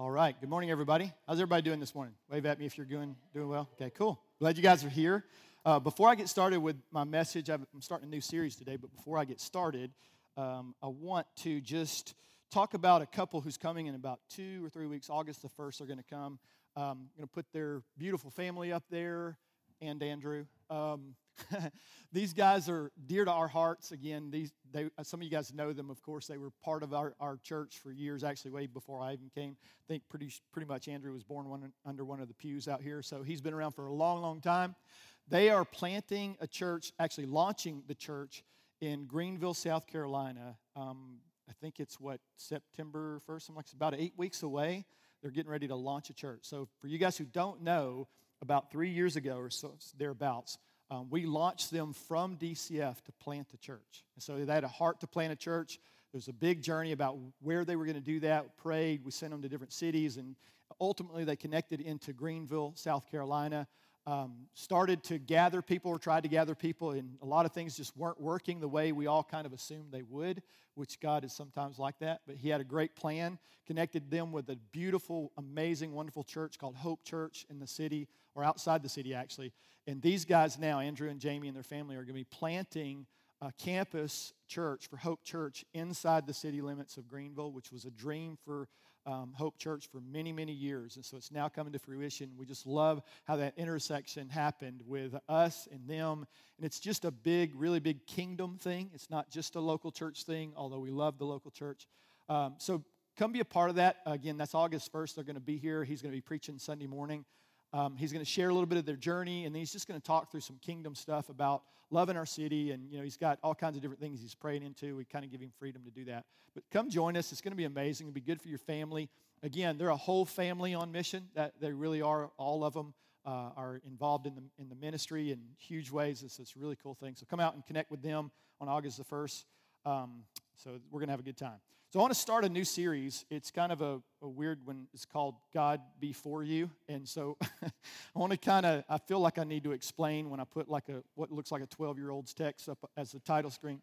All right. Good morning, everybody. How's everybody doing this morning? Wave at me if you're doing, doing well. Okay, cool. Glad you guys are here. Uh, before I get started with my message, I'm starting a new series today, but before I get started, um, I want to just talk about a couple who's coming in about two or three weeks. August the 1st, they're going to come. Um, going to put their beautiful family up there and Andrew. Um, these guys are dear to our hearts. Again, these they, some of you guys know them, of course. They were part of our, our church for years, actually, way before I even came. I think pretty, pretty much Andrew was born one, under one of the pews out here, so he's been around for a long, long time. They are planting a church, actually launching the church in Greenville, South Carolina. Um, I think it's what, September 1st? I'm like, it's about eight weeks away. They're getting ready to launch a church. So, for you guys who don't know, about three years ago or so, thereabouts, um, we launched them from DCF to plant the church. And so they had a heart to plant a church. There was a big journey about where they were going to do that. We prayed, we sent them to different cities, and ultimately they connected into Greenville, South Carolina. Um, started to gather people or tried to gather people, and a lot of things just weren't working the way we all kind of assumed they would, which God is sometimes like that. But He had a great plan, connected them with a beautiful, amazing, wonderful church called Hope Church in the city, or outside the city actually. And these guys now, Andrew and Jamie and their family, are going to be planting a campus church for Hope Church inside the city limits of Greenville, which was a dream for um, Hope Church for many, many years. And so it's now coming to fruition. We just love how that intersection happened with us and them. And it's just a big, really big kingdom thing. It's not just a local church thing, although we love the local church. Um, so come be a part of that. Again, that's August 1st. They're going to be here. He's going to be preaching Sunday morning. Um, he's going to share a little bit of their journey, and then he's just going to talk through some kingdom stuff about loving our city. And, you know, he's got all kinds of different things he's praying into. We kind of give him freedom to do that. But come join us. It's going to be amazing. It'll be good for your family. Again, they're a whole family on mission. That They really are. All of them uh, are involved in the, in the ministry in huge ways. It's, a really cool thing. So come out and connect with them on August the 1st. Um, so we're going to have a good time. So I want to start a new series. It's kind of a, a weird one. It's called God Before You. And so I want to kind of, I feel like I need to explain when I put like a, what looks like a 12 year old's text up as the title screen.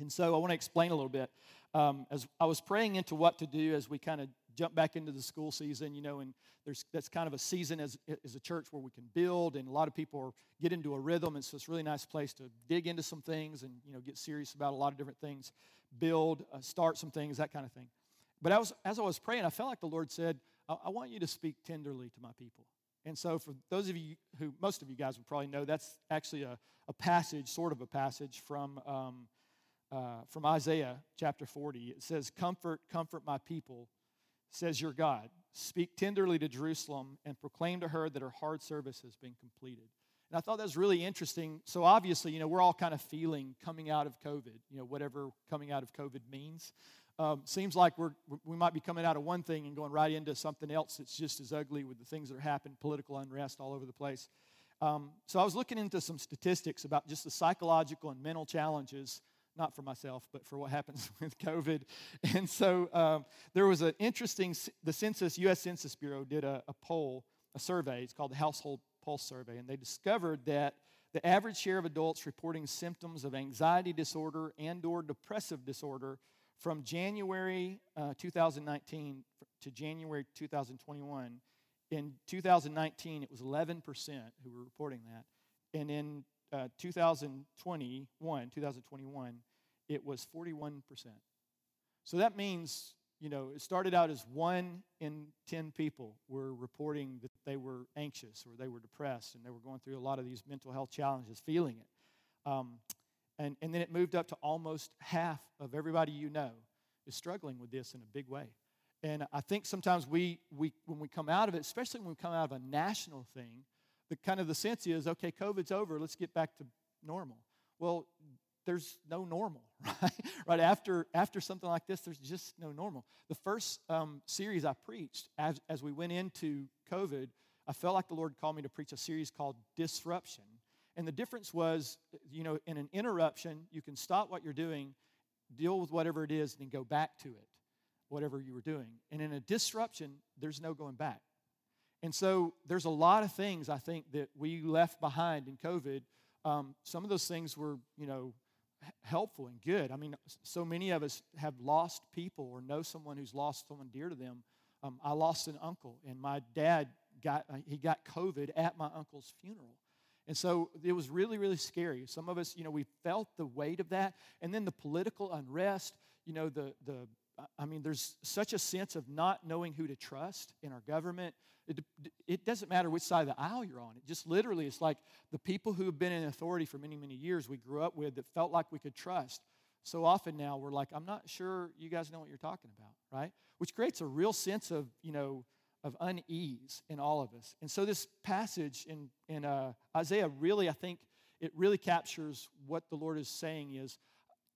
And so I want to explain a little bit. Um, as I was praying into what to do as we kind of jump back into the school season, you know, and there's that's kind of a season as, as a church where we can build, and a lot of people are, get into a rhythm, and so it's a really nice place to dig into some things and you know get serious about a lot of different things build, uh, start some things, that kind of thing. But I was, as I was praying, I felt like the Lord said, I, I want you to speak tenderly to my people. And so, for those of you who, most of you guys would probably know, that's actually a, a passage, sort of a passage from, um, uh, from Isaiah chapter 40. It says, Comfort, comfort my people, says your God. Speak tenderly to Jerusalem and proclaim to her that her hard service has been completed. And I thought that was really interesting. So obviously, you know, we're all kind of feeling coming out of COVID, you know, whatever coming out of COVID means. Um, seems like we're, we might be coming out of one thing and going right into something else that's just as ugly with the things that are happening, political unrest all over the place. Um, so I was looking into some statistics about just the psychological and mental challenges, not for myself, but for what happens with COVID. And so um, there was an interesting, the Census, U.S. Census Bureau did a, a poll, a survey. It's called the Household Pulse survey, and they discovered that the average share of adults reporting symptoms of anxiety disorder and or depressive disorder from January uh, 2019 to January 2021 in 2019 it was 11% who were reporting that and in uh, 2021 2021 it was 41% so that means you know, it started out as one in 10 people were reporting that they were anxious or they were depressed and they were going through a lot of these mental health challenges, feeling it. Um, and, and then it moved up to almost half of everybody you know is struggling with this in a big way. And I think sometimes we, we when we come out of it, especially when we come out of a national thing, the kind of the sense is, okay, COVID's over, let's get back to normal. Well, there's no normal, right? right after after something like this, there's just no normal. The first um, series I preached as as we went into COVID, I felt like the Lord called me to preach a series called Disruption, and the difference was, you know, in an interruption, you can stop what you're doing, deal with whatever it is, and then go back to it, whatever you were doing. And in a disruption, there's no going back. And so there's a lot of things I think that we left behind in COVID. Um, some of those things were, you know, helpful and good. I mean, so many of us have lost people or know someone who's lost someone dear to them Um, I lost an uncle, and my dad got uh, he got COVID at my uncle's funeral. And so it was really, really scary. Some of us, you know, we felt the weight of that. And then the political unrest, you know, the, the I mean, there's such a sense of not knowing who to trust in our government. It, it doesn't matter which side of the aisle you're on. It just literally, it's like the people who have been in authority for many, many years we grew up with that felt like we could trust. So often now we're like, I'm not sure you guys know what you're talking about, right? Which creates a real sense of, you know, of unease in all of us. And so this passage in, in uh, Isaiah really, I think, it really captures what the Lord is saying is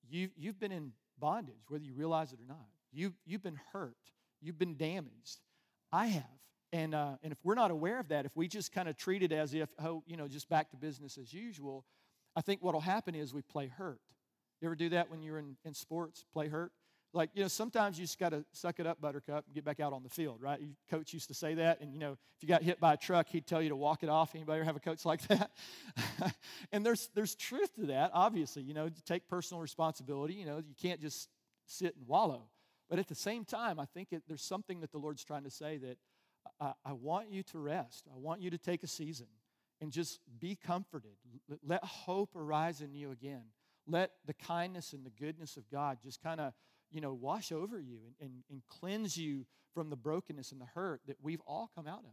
you, you've been in bondage, whether you realize it or not. You, you've been hurt. You've been damaged. I have. And, uh, and if we're not aware of that, if we just kind of treat it as if, oh, you know, just back to business as usual, I think what will happen is we play hurt. You ever do that when you're in, in sports, play hurt? Like you know sometimes you just got to suck it up buttercup and get back out on the field right? Your coach used to say that and you know if you got hit by a truck he'd tell you to walk it off. Anybody ever have a coach like that? And there's there's truth to that obviously you know take personal responsibility you know you can't just sit and wallow. But at the same time i think it, there's something that the lord's trying to say that uh, I, I want you to rest. I want you to take a season and just be comforted. Let hope arise in you again. Let the kindness and the goodness of god just kind of you know, wash over you and, and, and cleanse you from the brokenness and the hurt that we've all come out of.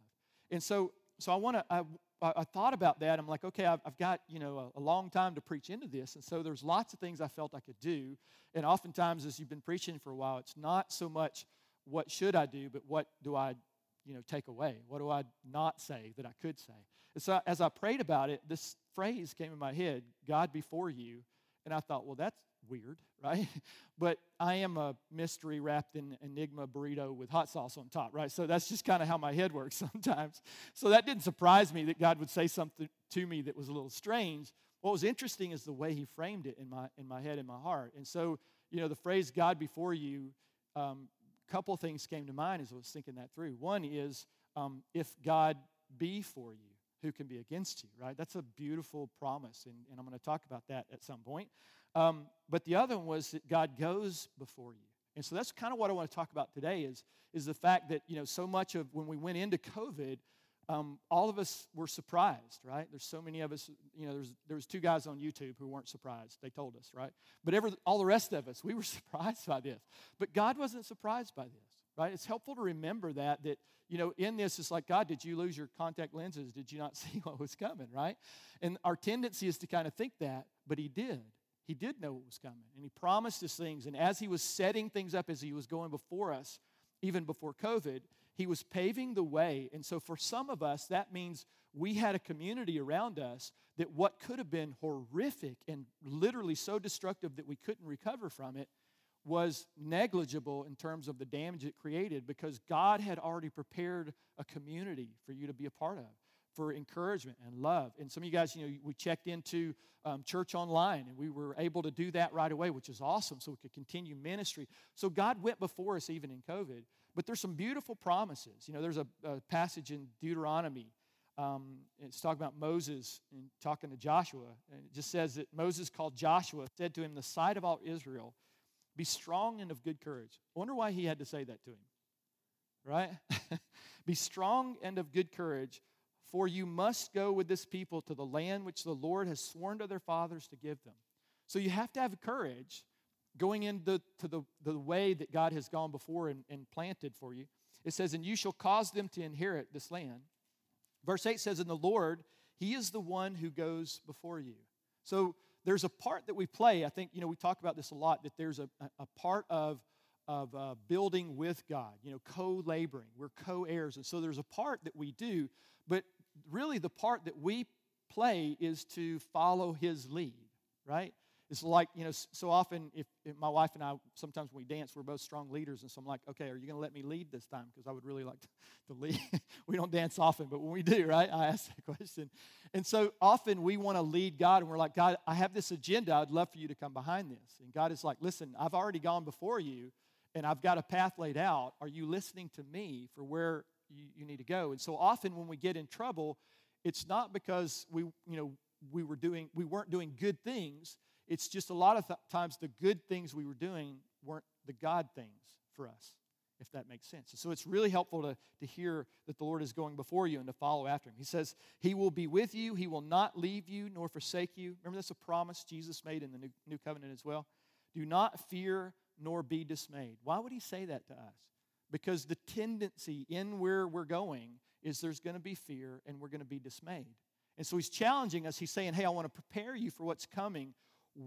And so, so I want to, I, I thought about that. I'm like, okay, I've, I've got, you know, a, a, long time to preach into this. And so there's lots of things I felt I could do. And oftentimes, as you've been preaching for a while, it's not so much what should I do, but what do I, you know, take away? What do I not say that I could say? And so as I prayed about it, this phrase came in my head, God before you. And I thought, well, that's weird, right? But I am a mystery wrapped in enigma burrito with hot sauce on top, right? So that's just kind of how my head works sometimes. So that didn't surprise me that God would say something to me that was a little strange. What was interesting is the way He framed it in my in my head and my heart. And so, you know, the phrase "God before you," a um, couple things came to mind as I was thinking that through. One is um, if God be for you who can be against you, right? That's a beautiful promise, and, and I'm going to talk about that at some point. Um, but the other one was that God goes before you. And so that's kind of what I want to talk about today is, is the fact that, you know, so much of when we went into COVID, um, all of us were surprised, right? There's so many of us, you know, there's, there was two guys on YouTube who weren't surprised. They told us, right? But all the rest of us, we were surprised by this. But God wasn't surprised by this, right? It's helpful to remember that, that, you know, in this, it's like, God, did you lose your contact lenses? Did you not see what was coming, right? And our tendency is to kind of think that, but He did. He did know what was coming, and he promised us things. And as he was setting things up, as he was going before us, even before COVID, he was paving the way. And so, for some of us, that means we had a community around us that what could have been horrific and literally so destructive that we couldn't recover from it was negligible in terms of the damage it created because God had already prepared a community for you to be a part of for encouragement and love. And some of you guys, you know, we checked into um, church online and we were able to do that right away, which is awesome, so we could continue ministry. So God went before us even in COVID. But there's some beautiful promises. You know, there's a, a passage in Deuteronomy. Um, it's talking about Moses and talking to Joshua. And it just says that Moses called Joshua, said to him, The sight of all Israel, be strong and of good courage. I wonder why he had to say that to him, right? be strong and of good courage for you must go with this people to the land which the Lord has sworn to their fathers to give them. So you have to have courage going into to the, the way that God has gone before and, and planted for you. It says, And you shall cause them to inherit this land. Verse 8 says, And the Lord, He is the one who goes before you. So there's a part that we play. I think, you know, we talk about this a lot, that there's a, a part of, of uh, building with God, you know, co laboring. We're co heirs. And so there's a part that we do, but really the part that we play is to follow his lead, right? It's like, you know, so often if, if, my wife and I, sometimes when we dance, we're both strong leaders. And so I'm like, okay, are you going to let me lead this time? Because I would really like to, to lead. we don't dance often, but when we do, right, I ask that question. And so often we want to lead God and we're like, God, I have this agenda. I'd love for you to come behind this. And God is like, listen, I've already gone before you and I've got a path laid out. Are you listening to me for where you, you need to go. And so often when we get in trouble, it's not because we, you know, we were doing, we weren't doing good things. It's just a lot of th- times the good things we were doing weren't the God things for us. if that makes sense. So it's really helpful to, to hear that the Lord is going before you and to follow after him. He says, He will be with you, He will not leave you nor forsake you. Remember, that's a promise Jesus made in the New, New Covenant as well. Do not fear nor be dismayed. Why would He say that to us? Because the tendency in where we're going is there's going to be fear and we're going to be dismayed. And so He's challenging us. He's saying, Hey, I want to prepare you for what's coming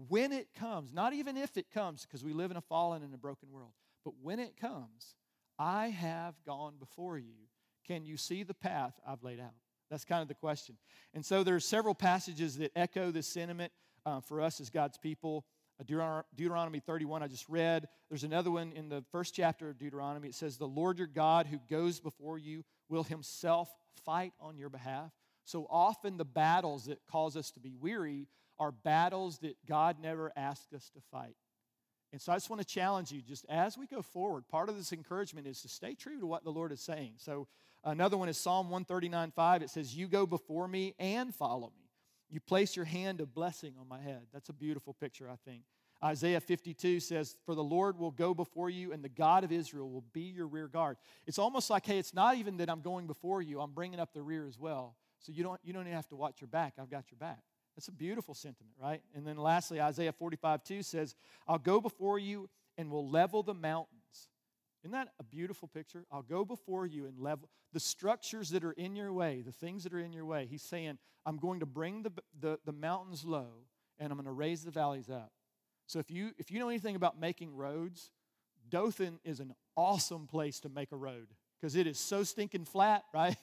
when it comes, not even if it comes, because we live in a fallen and a broken world, but when it comes, I have gone before you. Can you see the path I've laid out? That's kind of the question. And so there's several passages that echo this sentiment uh, for us as God's people. Deuteronomy 31, I just read. There's another one in the first chapter of Deuteronomy. It says, The Lord your God who goes before you will himself fight on your behalf. So often the battles that cause us to be weary are battles that God never asked us to fight. And so I just want to challenge you, just as we go forward, part of this encouragement is to stay true to what the Lord is saying. So another one is Psalm 139 5. It says, You go before me and follow me. You place your hand of blessing on my head. That's a beautiful picture, I think. Isaiah 52 says, For the Lord will go before you, and the God of Israel will be your rear guard. It's almost like, hey, it's not even that I'm going before you, I'm bringing up the rear as well. So you don't, you don't even have to watch your back. I've got your back. That's a beautiful sentiment, right? And then lastly, Isaiah 45 2 says, I'll go before you and will level the mountains. Isn't that a beautiful picture? I'll go before you and level the structures that are in your way, the things that are in your way. He's saying, I'm going to bring the, the, the mountains low and I'm going to raise the valleys up. So if you if you know anything about making roads, Dothan is an awesome place to make a road because it is so stinking flat, right?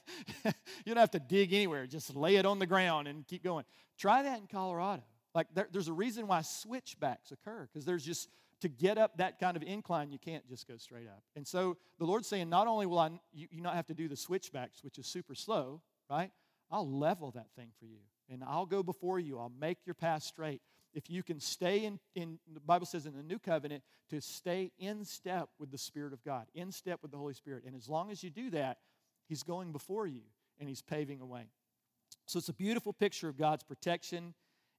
you don't have to dig anywhere. Just lay it on the ground and keep going. Try that in Colorado. Like there, there's a reason why switchbacks occur because there's just to get up that kind of incline, you can't just go straight up. And so the Lord's saying, not only will I you, you not have to do the switchbacks, which is super slow, right? I'll level that thing for you, and I'll go before you. I'll make your path straight if you can stay in, in the bible says in the new covenant to stay in step with the spirit of god in step with the holy spirit and as long as you do that he's going before you and he's paving a way so it's a beautiful picture of god's protection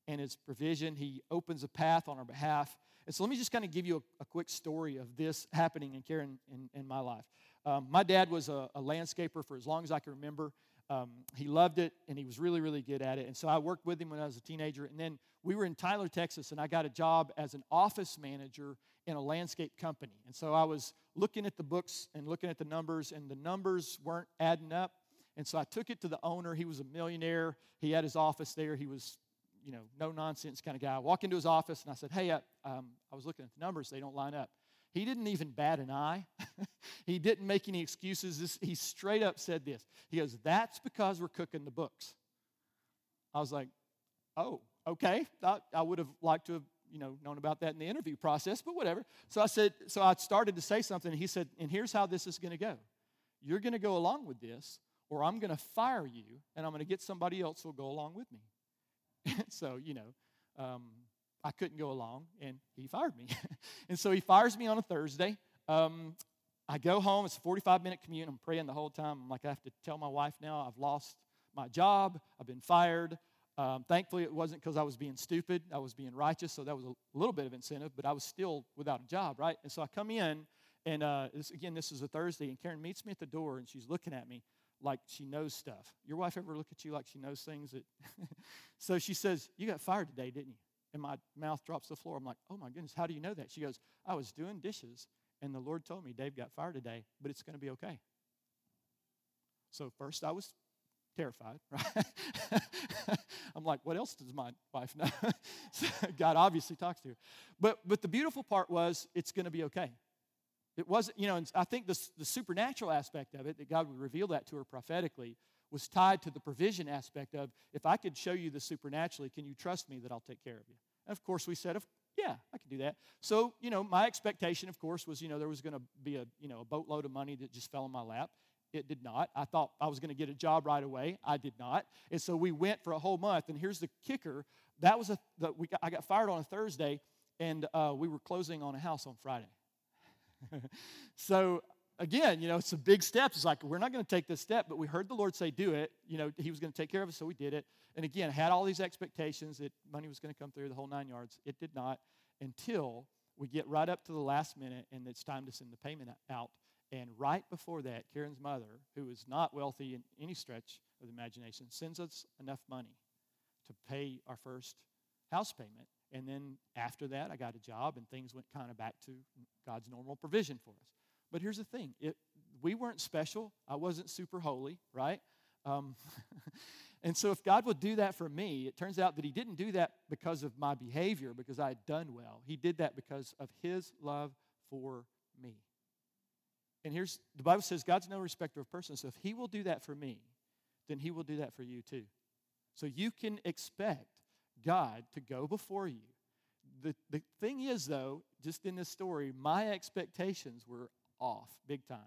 and his provision he opens a path on our behalf and so let me just kind of give you a, a quick story of this happening in karen in, in my life um, my dad was a, a landscaper for as long as i can remember um, he loved it and he was really, really good at it. And so I worked with him when I was a teenager. And then we were in Tyler, Texas, and I got a job as an office manager in a landscape company. And so I was looking at the books and looking at the numbers, and the numbers weren't adding up. And so I took it to the owner. He was a millionaire. He had his office there. He was, you know, no nonsense kind of guy. I walk into his office and I said, Hey, I, um, I was looking at the numbers. They don't line up. He didn't even bat an eye. he didn't make any excuses. He straight up said this. He goes, That's because we're cooking the books. I was like, Oh, okay. I, I would have liked to have you know known about that in the interview process, but whatever. So I said, so I started to say something, and he said, and here's how this is going to go. You're going to go along with this, or I'm going to fire you, and I'm going to get somebody else who'll go along with me. so you know, um, I couldn't go along, and he fired me. and so he fires me on a Thursday. Um, I go home. It's a 45 minute commute. I'm praying the whole time. I'm like, I have to tell my wife now I've lost my job. I've been fired. Um, thankfully, it wasn't because I was being stupid. I was being righteous, so that was a little bit of incentive, but I was still without a job, right? And so I come in, and uh, this, again, this is a Thursday, and Karen meets me at the door, and she's looking at me like she knows stuff. Your wife ever look at you like she knows things that. so she says, You got fired today, didn't you? and my mouth drops to the floor. I'm like, oh my goodness, how do you know that? She goes, I was doing dishes, and the Lord told me Dave got fired today, but it's going to be okay. So first I was terrified, right? I'm like, what else does my wife know? God obviously talks to her. But, but the beautiful part was, it's going to be okay. It wasn't, you know, I think the, the supernatural aspect of it, that God would reveal that to her prophetically, was tied to the provision aspect of if I could show you the supernaturally, can you trust me that I'll take care of you? And of course, we said, yeah, I can do that. So, you know, my expectation, of course, was, you know, there was going to be a, you know, a boatload of money that just fell in my lap. It did not. I thought I was going to get a job right away. I did not. And so we went for a whole month. And here's the kicker: that was a the, we got, I got fired on a Thursday, and uh, we were closing on a house on Friday. so again, you know, it's a big step. It's like, we're not going to take this step, but we heard the Lord say, do it. You know, He was going to take care of us, so we did it. And again, had all these expectations that money was going to come through the whole nine yards. It did not until we get right up to the last minute and it's time to send the payment out. And right before that, Karen's mother, who is not wealthy in any stretch of the imagination, sends us enough money to pay our first house payment. And then after that, I got a job and things went kind of back to God's normal provision for us. But here's the thing it, we weren't special. I wasn't super holy, right? Um, and so if God would do that for me, it turns out that He didn't do that because of my behavior, because I had done well. He did that because of His love for me. And here's the Bible says God's no respecter of persons. So if He will do that for me, then He will do that for you too. So you can expect God to go before you. The, the thing is, though, just in this story, my expectations were off big time.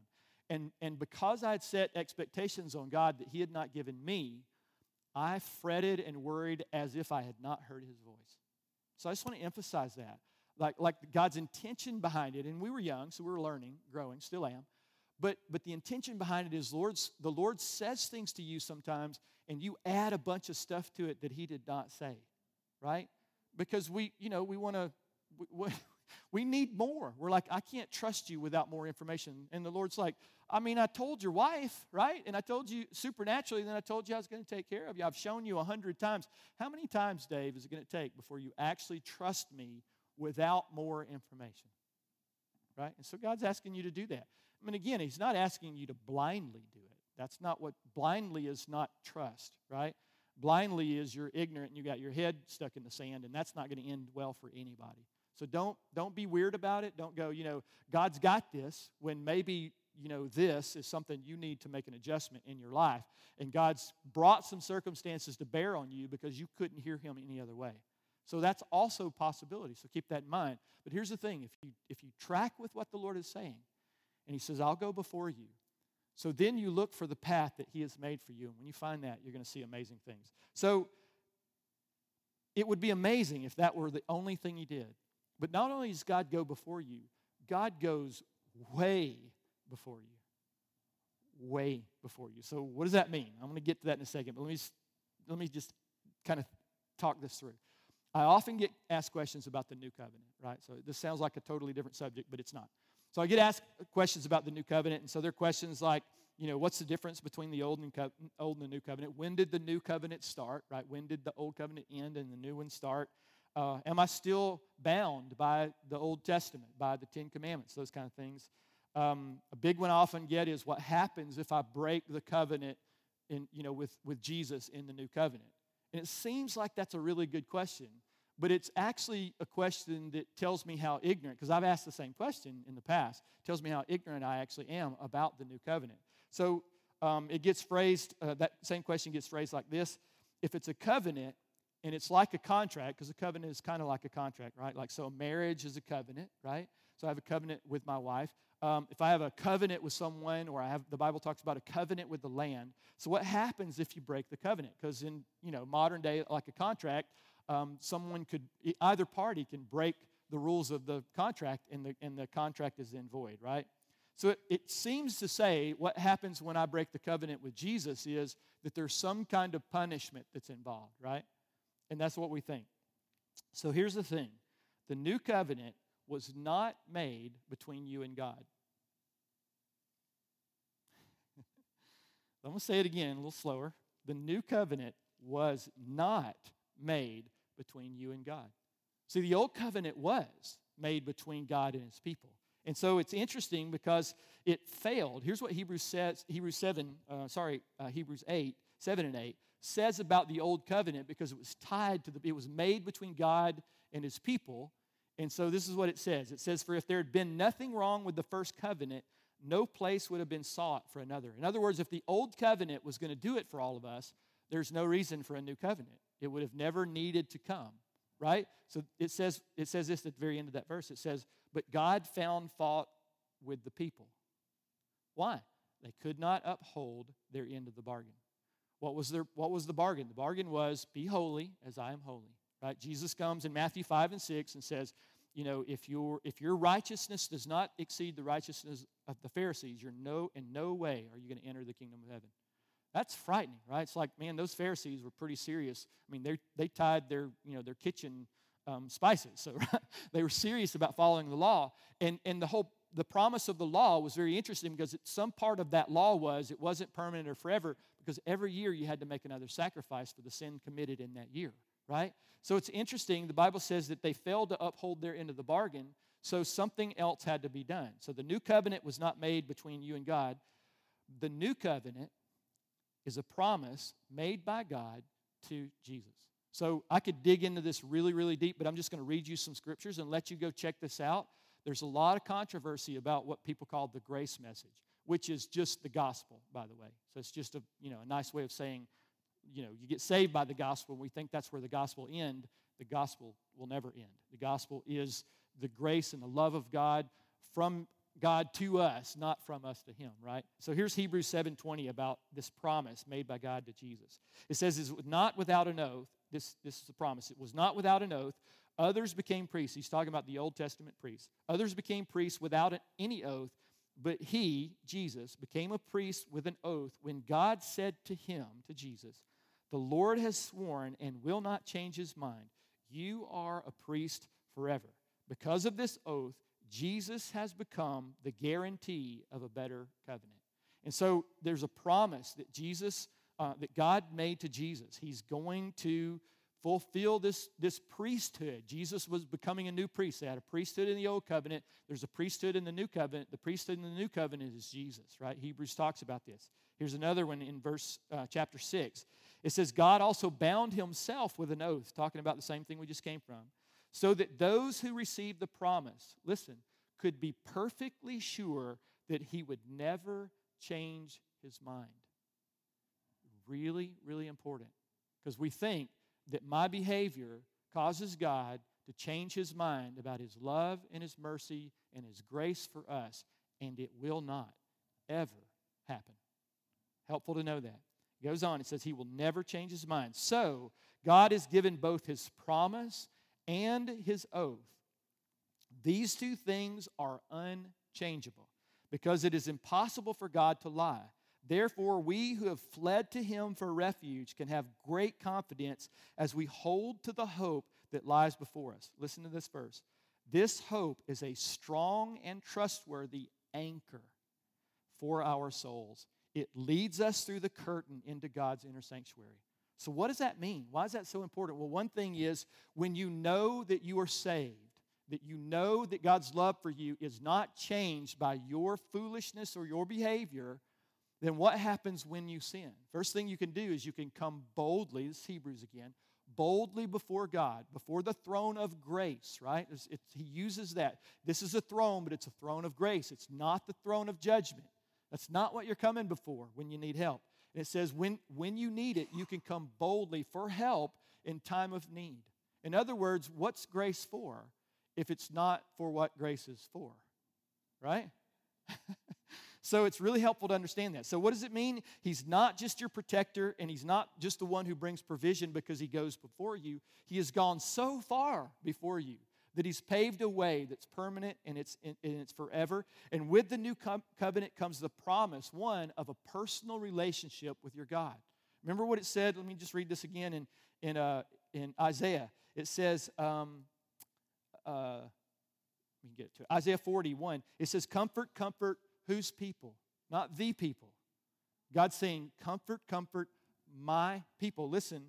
And, and because I had set expectations on God that He had not given me, I fretted and worried as if I had not heard His voice. So I just want to emphasize that. Like, like God's intention behind it, and we were young, so we were learning, growing, still am. But, but the intention behind it is Lord's, the Lord says things to you sometimes, and you add a bunch of stuff to it that He did not say, right? Because we, you know, we want to, we, we need more. We're like, I can't trust you without more information. And the Lord's like, I mean, I told your wife, right? And I told you supernaturally, then I told you I was going to take care of you. I've shown you a hundred times. How many times, Dave, is it going to take before you actually trust me without more information? Right? And so God's asking you to do that. I mean, again, He's not asking you to blindly do it. That's not what blindly is not trust, right? Blindly is you're ignorant and you got your head stuck in the sand, and that's not going to end well for anybody. So don't don't be weird about it. Don't go, you know, God's got this when maybe you know this is something you need to make an adjustment in your life and God's brought some circumstances to bear on you because you couldn't hear him any other way. So that's also possibility. So keep that in mind. But here's the thing, if you if you track with what the Lord is saying and he says, "I'll go before you." So then you look for the path that he has made for you and when you find that, you're going to see amazing things. So it would be amazing if that were the only thing he did. But not only does God go before you, God goes way before you. Way before you. So, what does that mean? I'm going to get to that in a second, but let me, let me just kind of talk this through. I often get asked questions about the new covenant, right? So, this sounds like a totally different subject, but it's not. So, I get asked questions about the new covenant, and so there are questions like, you know, what's the difference between the old and, co- old and the new covenant? When did the new covenant start, right? When did the old covenant end and the new one start? Uh, am I still bound by the Old Testament, by the Ten Commandments, those kind of things? Um, a big one I often get is what happens if I break the covenant in, you know, with, with Jesus in the new covenant? And it seems like that's a really good question, but it's actually a question that tells me how ignorant, because I've asked the same question in the past, tells me how ignorant I actually am about the new covenant. So um, it gets phrased, uh, that same question gets phrased like this If it's a covenant, and it's like a contract because a covenant is kind of like a contract, right? Like, so marriage is a covenant, right? So I have a covenant with my wife. Um, if I have a covenant with someone, or I have the Bible talks about a covenant with the land. So what happens if you break the covenant? Because in you know modern day, like a contract, um, someone could either party can break the rules of the contract, and the and the contract is then void, right? So it, it seems to say what happens when I break the covenant with Jesus is that there's some kind of punishment that's involved, right? And that's what we think. So here's the thing the new covenant was not made between you and God. I'm going to say it again a little slower. The new covenant was not made between you and God. See, the old covenant was made between God and his people. And so it's interesting because it failed. Here's what Hebrews says, Hebrews 7, uh, sorry, uh, Hebrews 8, 7 and 8 says about the old covenant because it was tied to the, it was made between God and his people. And so this is what it says it says, For if there had been nothing wrong with the first covenant, no place would have been sought for another. In other words, if the old covenant was going to do it for all of us, there's no reason for a new covenant. It would have never needed to come, right? So it says, it says this at the very end of that verse. It says, But God found fault with the people. Why? They could not uphold their end of the bargain. What was, their, what was the bargain? The bargain was, Be holy as I am holy. Right? Jesus comes in Matthew 5 and 6 and says, you know, if your if your righteousness does not exceed the righteousness of the Pharisees, you're no in no way are you going to enter the kingdom of heaven. That's frightening, right? It's like, man, those Pharisees were pretty serious. I mean, they they tied their you know their kitchen um, spices, so right? they were serious about following the law. And and the whole the promise of the law was very interesting because it, some part of that law was it wasn't permanent or forever because every year you had to make another sacrifice for the sin committed in that year, right? So it's interesting. The Bible says that they failed to uphold their end of the bargain, so something else had to be done. So the new covenant was not made between you and God. The new covenant is a promise made by God to Jesus. So I could dig into this really, really deep, but I'm just going to read you some scriptures and let you go check this out. There's a lot of controversy about what people call the grace message, which is just the gospel, by the way. So it's just a you know a nice way of saying, you know, you get saved by the gospel. We think that's where the gospel end. The gospel will never end. The gospel is the grace and the love of God from God to us, not from us to him, right? So here's Hebrews 7:20 about this promise made by God to Jesus. It says, "Is not without an oath." This, this is a promise. It was not without an oath. Others became priests. He's talking about the Old Testament priests. Others became priests without any oath, but he, Jesus, became a priest with an oath when God said to him, to Jesus, The Lord has sworn and will not change his mind. You are a priest forever. Because of this oath, Jesus has become the guarantee of a better covenant. And so there's a promise that Jesus, uh, that God made to Jesus. He's going to fulfill this, this priesthood. Jesus was becoming a new priest. They had a priesthood in the old covenant, there's a priesthood in the new covenant. The priesthood in the new covenant is Jesus, right? Hebrews talks about this. Here's another one in verse uh, chapter 6. It says, God also bound himself with an oath, talking about the same thing we just came from, so that those who received the promise, listen, could be perfectly sure that he would never change his mind. Really, really important. Because we think that my behavior causes God to change his mind about his love and his mercy and his grace for us, and it will not ever happen. Helpful to know that. It goes on, it says he will never change his mind. So, God has given both his promise and his oath. These two things are unchangeable because it is impossible for God to lie. Therefore, we who have fled to him for refuge can have great confidence as we hold to the hope that lies before us. Listen to this verse. This hope is a strong and trustworthy anchor for our souls. It leads us through the curtain into God's inner sanctuary. So, what does that mean? Why is that so important? Well, one thing is when you know that you are saved, that you know that God's love for you is not changed by your foolishness or your behavior, then what happens when you sin? First thing you can do is you can come boldly, this is Hebrews again, boldly before God, before the throne of grace, right? It's, it's, he uses that. This is a throne, but it's a throne of grace. It's not the throne of judgment. That's not what you're coming before when you need help. And it says, when, when you need it, you can come boldly for help in time of need. In other words, what's grace for if it's not for what grace is for? Right? So it's really helpful to understand that. So, what does it mean? He's not just your protector, and He's not just the one who brings provision because He goes before you. He has gone so far before you that He's paved a way that's permanent and it's, and it's forever. And with the new co- covenant comes the promise, one, of a personal relationship with your God. Remember what it said? Let me just read this again in, in, uh, in Isaiah. It says, um, uh, let me get to it. Isaiah 41. It says, Comfort, comfort Whose people? Not the people. God's saying, Comfort, comfort my people. Listen,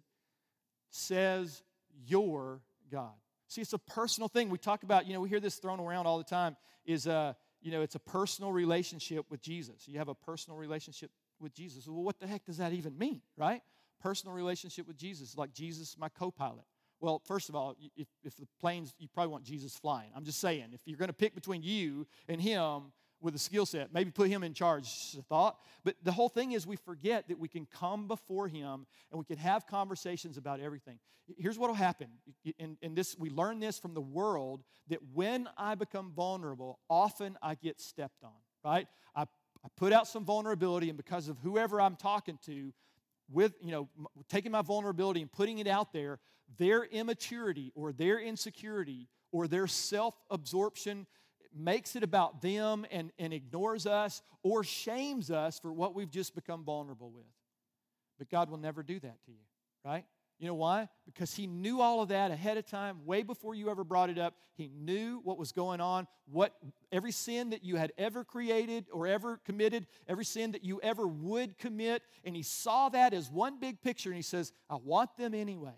says your God. See, it's a personal thing. We talk about, you know, we hear this thrown around all the time, is, uh, you know, it's a personal relationship with Jesus. You have a personal relationship with Jesus. Well, what the heck does that even mean, right? Personal relationship with Jesus, like Jesus, my co pilot. Well, first of all, if, if the planes, you probably want Jesus flying. I'm just saying, if you're going to pick between you and him, with a skill set. Maybe put him in charge, thought. But the whole thing is we forget that we can come before him and we can have conversations about everything. Here's what will happen. And, and this we learn this from the world that when I become vulnerable, often I get stepped on, right? I, I put out some vulnerability, and because of whoever I'm talking to, with you know taking my vulnerability and putting it out there their immaturity or their insecurity or their self-absorption makes it about them and, and ignores us or shames us for what we've just become vulnerable with. But God will never do that to you, right? You know why? Because he knew all of that ahead of time, way before you ever brought it up. He knew what was going on, what every sin that you had ever created or ever committed, every sin that you ever would commit, and he saw that as one big picture and he says, I want them anyway.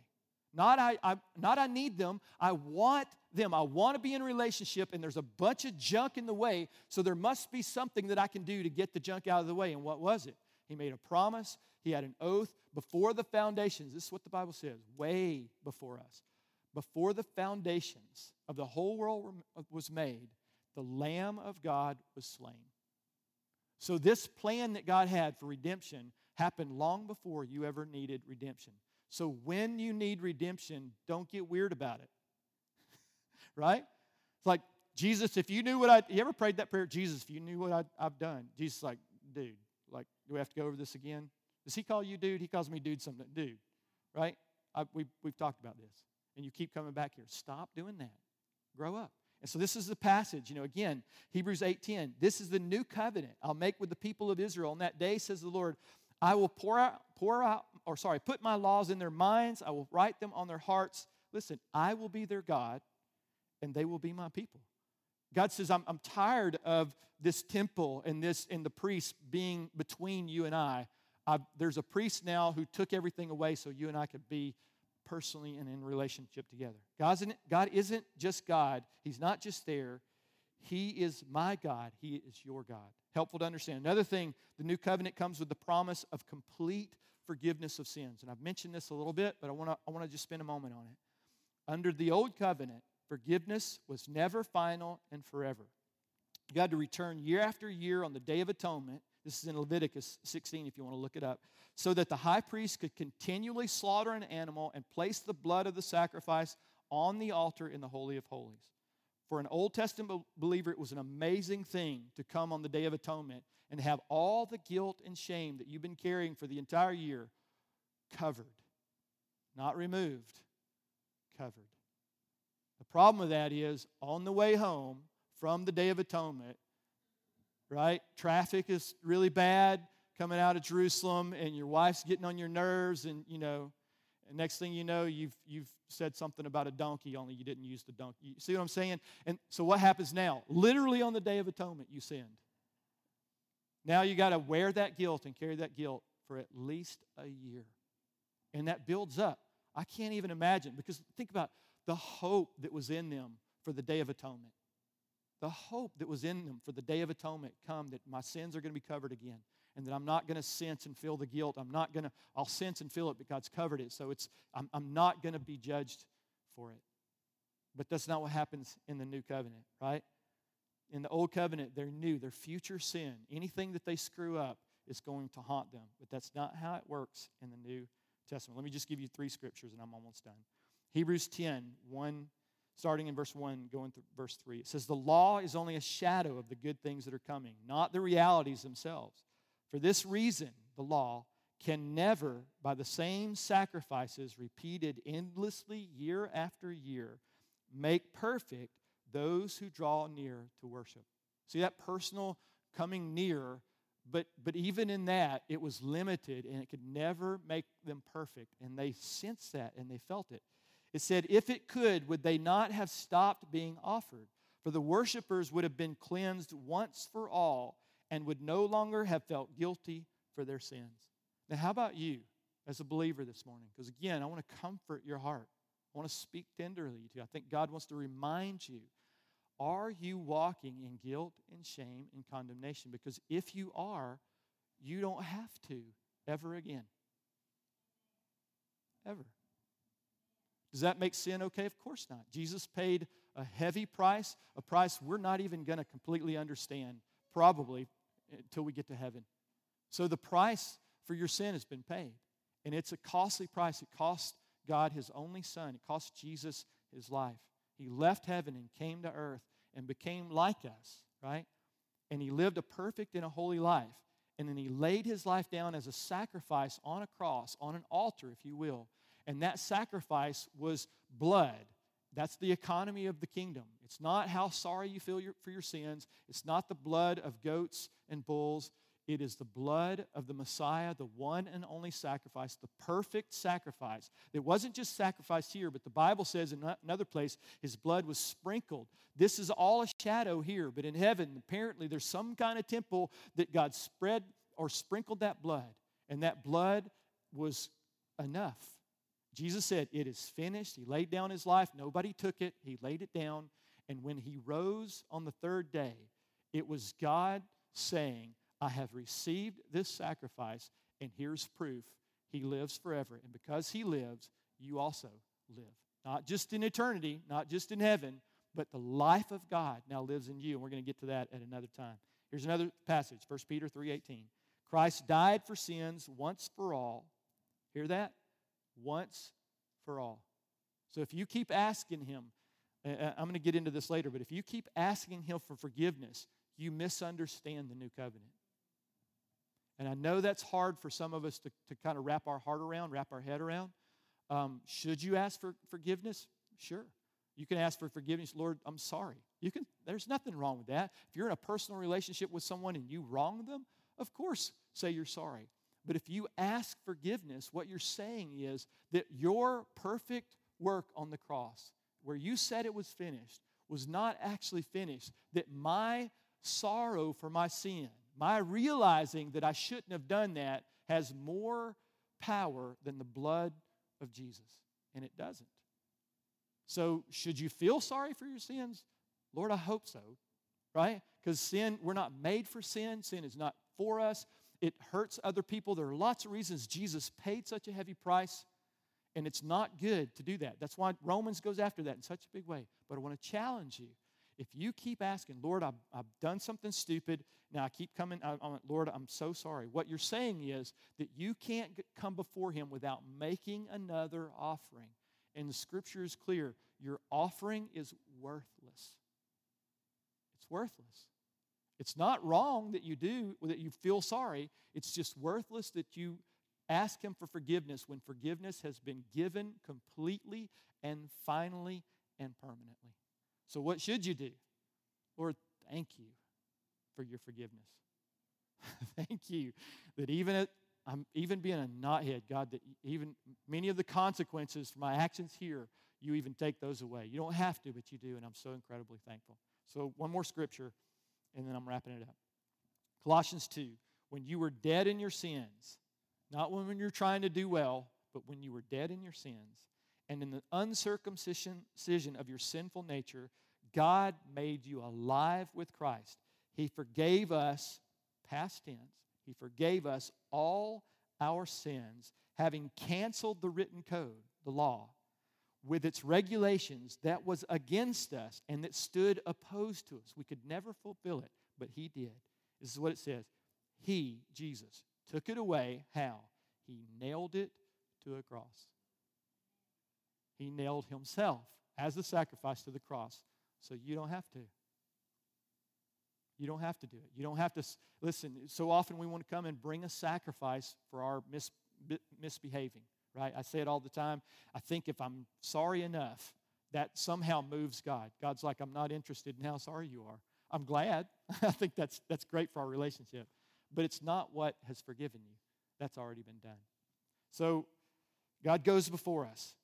Not I, I not I need them, I want them. I want to be in a relationship and there's a bunch of junk in the way, so there must be something that I can do to get the junk out of the way. And what was it? He made a promise, he had an oath before the foundations. This is what the Bible says way before us. Before the foundations of the whole world uh, was made, the Lamb of God was slain. So, this plan that God had for redemption happened long before you ever needed redemption. So, when you need redemption, don't get weird about it. right? It's like, Jesus, if you knew what I, you ever prayed that prayer? Jesus, if you knew what I, I've done. Jesus, like, dude, like, do we have to go over this again? Does he call you dude? He calls me dude something. Dude, right? I, we, we've talked about this. And you keep coming back here. Stop doing that. Grow up. And so this is the passage, you know, again, Hebrews 8:10. This is the new covenant I'll make with the people of Israel. On that day, says the Lord, I will pour out, pour out, or sorry, put my laws in their minds, I will write them on their hearts. Listen, I will be their God, and they will be my people. God says, I'm, I'm tired of this temple and this and the priests being between you and I. I've, there's a priest now who took everything away so you and I could be personally and in relationship together. God's in, God isn't just God, He's not just there. He is my God, He is your God. Helpful to understand. Another thing, the new covenant comes with the promise of complete forgiveness of sins. And I've mentioned this a little bit, but I want to I want to just spend a moment on it. Under the old covenant, forgiveness was never final and forever. You had to return year after year on the Day of Atonement this is in Leviticus 16, if you want to look it up. So that the high priest could continually slaughter an animal and place the blood of the sacrifice on the altar in the Holy of Holies. For an Old Testament believer, it was an amazing thing to come on the Day of Atonement and have all the guilt and shame that you've been carrying for the entire year covered. Not removed, covered. The problem with that is on the way home from the Day of Atonement, right? Traffic is really bad coming out of Jerusalem, and your wife's getting on your nerves, and you know, and next thing you know, you've you've said something about a donkey, only you didn't use the donkey. You see what I'm saying? And so what happens now? Literally on the day of atonement, you sinned. Now you got to wear that guilt and carry that guilt for at least a year. And that builds up. I can't even imagine because think about the hope that was in them for the day of atonement the hope that was in them for the day of atonement come that my sins are going to be covered again and that I'm not going to sense and feel the guilt. I'm not going to, I'll sense and feel it, but God's covered it. So it's, I'm, I'm not going to be judged for it. But that's not what happens in the new covenant, right? In the old covenant, they're new, their future sin, anything that they screw up is going to haunt them. But that's not how it works in the New Testament. Let me just give you three scriptures and I'm almost done. Hebrews 10, 1 starting in verse 1, going through verse 3. It says, The law is only a shadow of the good things that are coming, not the realities themselves. For this reason, the law can never, by the same sacrifices repeated endlessly year after year, make perfect those who draw near to worship. See that personal coming near, but, but even in that, it was limited and it could never make them perfect. And they sensed that and they felt it. It said, If it could, would they not have stopped being offered? For the worshippers would have been cleansed once for all and would no longer have felt guilty for their sins. Now, how about you as a believer this morning? Because again, I want to comfort your heart. I want to speak tenderly to you. I think God wants to remind you are you walking in guilt and shame and condemnation? Because if you are, you don't have to ever again. Ever. Does that make sin okay? Of course not. Jesus paid a heavy price, a price we're not even going to completely understand, probably until we get to heaven. So the price for your sin has been paid. And it's a costly price. It cost God his only son, it cost Jesus his life. He left heaven and came to earth and became like us, right? And he lived a perfect and a holy life. And then he laid his life down as a sacrifice on a cross, on an altar, if you will and that sacrifice was blood. That's the economy of the kingdom. It's not how sorry you feel for your sins, it's not the blood of goats and bulls. It is the blood of the Messiah, the one and only sacrifice, the perfect sacrifice. It wasn't just sacrificed here, but the Bible says in another place, his blood was sprinkled. This is all a shadow here, but in heaven, apparently, there's some kind of temple that God spread or sprinkled that blood, and that blood was enough. Jesus said, It is finished. He laid down his life. Nobody took it. He laid it down. And when he rose on the third day, it was God saying, I have received this sacrifice, and here's proof he lives forever. And because he lives, you also live. Not just in eternity, not just in heaven, but the life of God now lives in you. And we're going to get to that at another time. Here's another passage, 1 Peter 3:18. Christ died for sins once for all. Hear that? Once for all. So if you keep asking him, I'm going to get into this later, but if you keep asking him for forgiveness, you misunderstand the new covenant. And I know that's hard for some of us to, to kind of wrap our heart around, wrap our head around. Um, should you ask for forgiveness? Sure. You can ask for forgiveness, Lord, I'm sorry. You can, there's nothing wrong with that. If you're in a personal relationship with someone and you wrong them, of course, say you're sorry. But if you ask forgiveness, what you're saying is that your perfect work on the cross, where you said it was finished, was not actually finished. That my sorrow for my sin, my realizing that I shouldn't have done that has more power than the blood of Jesus. And it doesn't. So, should you feel sorry for your sins? Lord, I hope so, right? Because sin, we're not made for sin. Sin is not for us. It hurts other people. There are lots of reasons Jesus paid such a heavy price, and it's not good to do that. That's why Romans goes after that in such a big way. But I want to challenge you if you keep asking, Lord, I've, I've done something stupid, now I keep coming, I, I'm, Lord, I'm so sorry. What you're saying is that you can't come before Him without making another offering. And the scripture is clear your offering is worthless. It's worthless. It's not wrong that you do, that you feel sorry. It's just worthless that you ask Him for forgiveness when forgiveness has been given completely and finally and permanently. So, what should you do? Lord, thank you for your forgiveness. thank you that even at, I'm even being a knothead, God, that even many of the consequences for my actions here, you even take those away. You don't have to, but you do, and I'm so incredibly thankful. So, one more scripture, and then I'm wrapping it up. Colossians 2 When you were dead in your sins, not when you're trying to do well, but when you were dead in your sins, and in the uncircumcision of your sinful nature, God made you alive with Christ. He forgave us, past tense, He forgave us all our sins, having canceled the written code, the law, with its regulations that was against us and that stood opposed to us. We could never fulfill it, but He did. This is what it says He, Jesus, took it away. How? He nailed it to a cross. He nailed himself as the sacrifice to the cross. So you don't have to. You don't have to do it. You don't have to. Listen, so often we want to come and bring a sacrifice for our mis, misbehaving, right? I say it all the time. I think if I'm sorry enough, that somehow moves God. God's like, I'm not interested in how sorry you are. I'm glad. I think that's, that's great for our relationship. But it's not what has forgiven you, that's already been done. So God goes before us.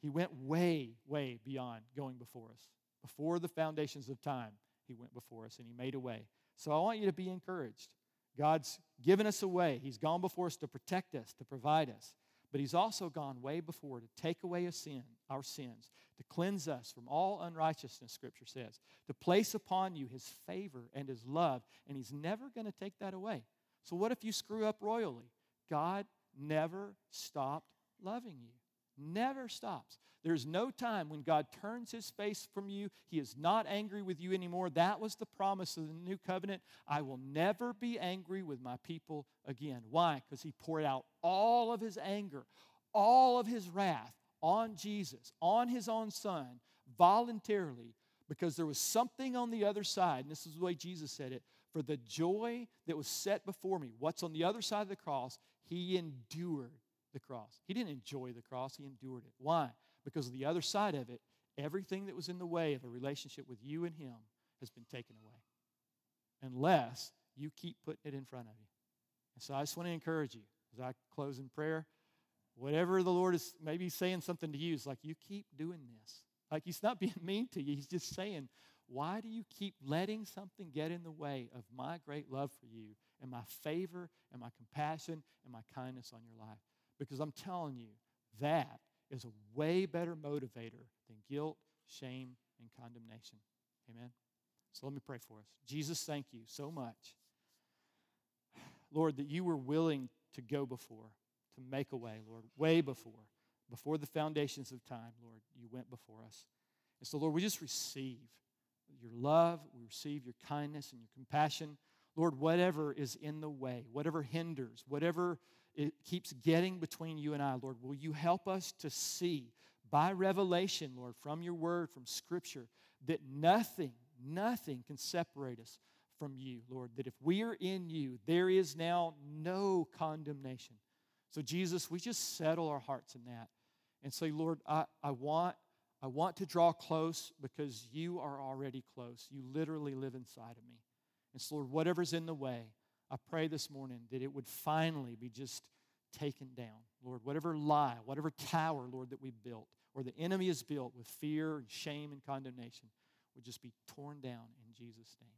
He went way, way beyond going before us. Before the foundations of time, He went before us and He made a way. So I want you to be encouraged. God's given us a way. He's gone before us to protect us, to provide us. But He's also gone way before to take away sin, our sins, to cleanse us from all unrighteousness, Scripture says, to place upon you His favor and His love, and He's never going to take that away. So, what if you screw up royally? God never stopped loving you never stops. There's no time when God turns his face from you. He is not angry with you anymore. That was the promise of the new covenant. I will never be angry with my people again. Why? Because he poured out all of his anger, all of his wrath on Jesus, on his own son, voluntarily, because there was something on the other side. And this is the way Jesus said it for the joy that was set before me. What's on the other side of the cross? He endured the cross. He didn't enjoy the cross, he endured it. Why? Because the other side of it, everything that was in the way of a relationship with you and him has been taken away. Unless you keep putting it in front of you. And so I just want to encourage you as I close in prayer. Whatever the Lord is maybe saying something to you, it's like you keep doing this. Like he's not being mean to you. He's just saying, why do you keep letting something get in the way of my great love for you and my favor and my compassion and my kindness on your life? Because I'm telling you, that is a way better motivator than guilt, shame, and condemnation. Amen. So let me pray for us. Jesus, thank you so much. Lord, that you were willing to go before, to make a way, Lord, way before. Before the foundations of time, Lord, you went before us. And so, Lord, we just receive your love, we receive your kindness and your compassion. Lord, whatever is in the way, whatever hinders, whatever it keeps getting between you and I, Lord, will you help us to see by revelation, Lord, from your word, from scripture, that nothing, nothing can separate us from you, Lord. That if we are in you, there is now no condemnation. So, Jesus, we just settle our hearts in that and say, Lord, I, I, want, I want to draw close because you are already close. You literally live inside of me. And so, Lord, whatever's in the way, I pray this morning that it would finally be just taken down. Lord, whatever lie, whatever tower, Lord, that we built, or the enemy has built with fear and shame and condemnation, would just be torn down in Jesus' name.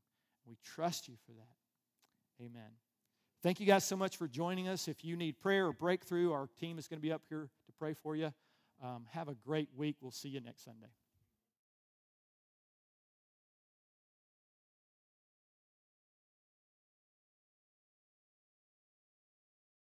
We trust you for that. Amen. Thank you guys so much for joining us. If you need prayer or breakthrough, our team is going to be up here to pray for you. Um, have a great week. We'll see you next Sunday.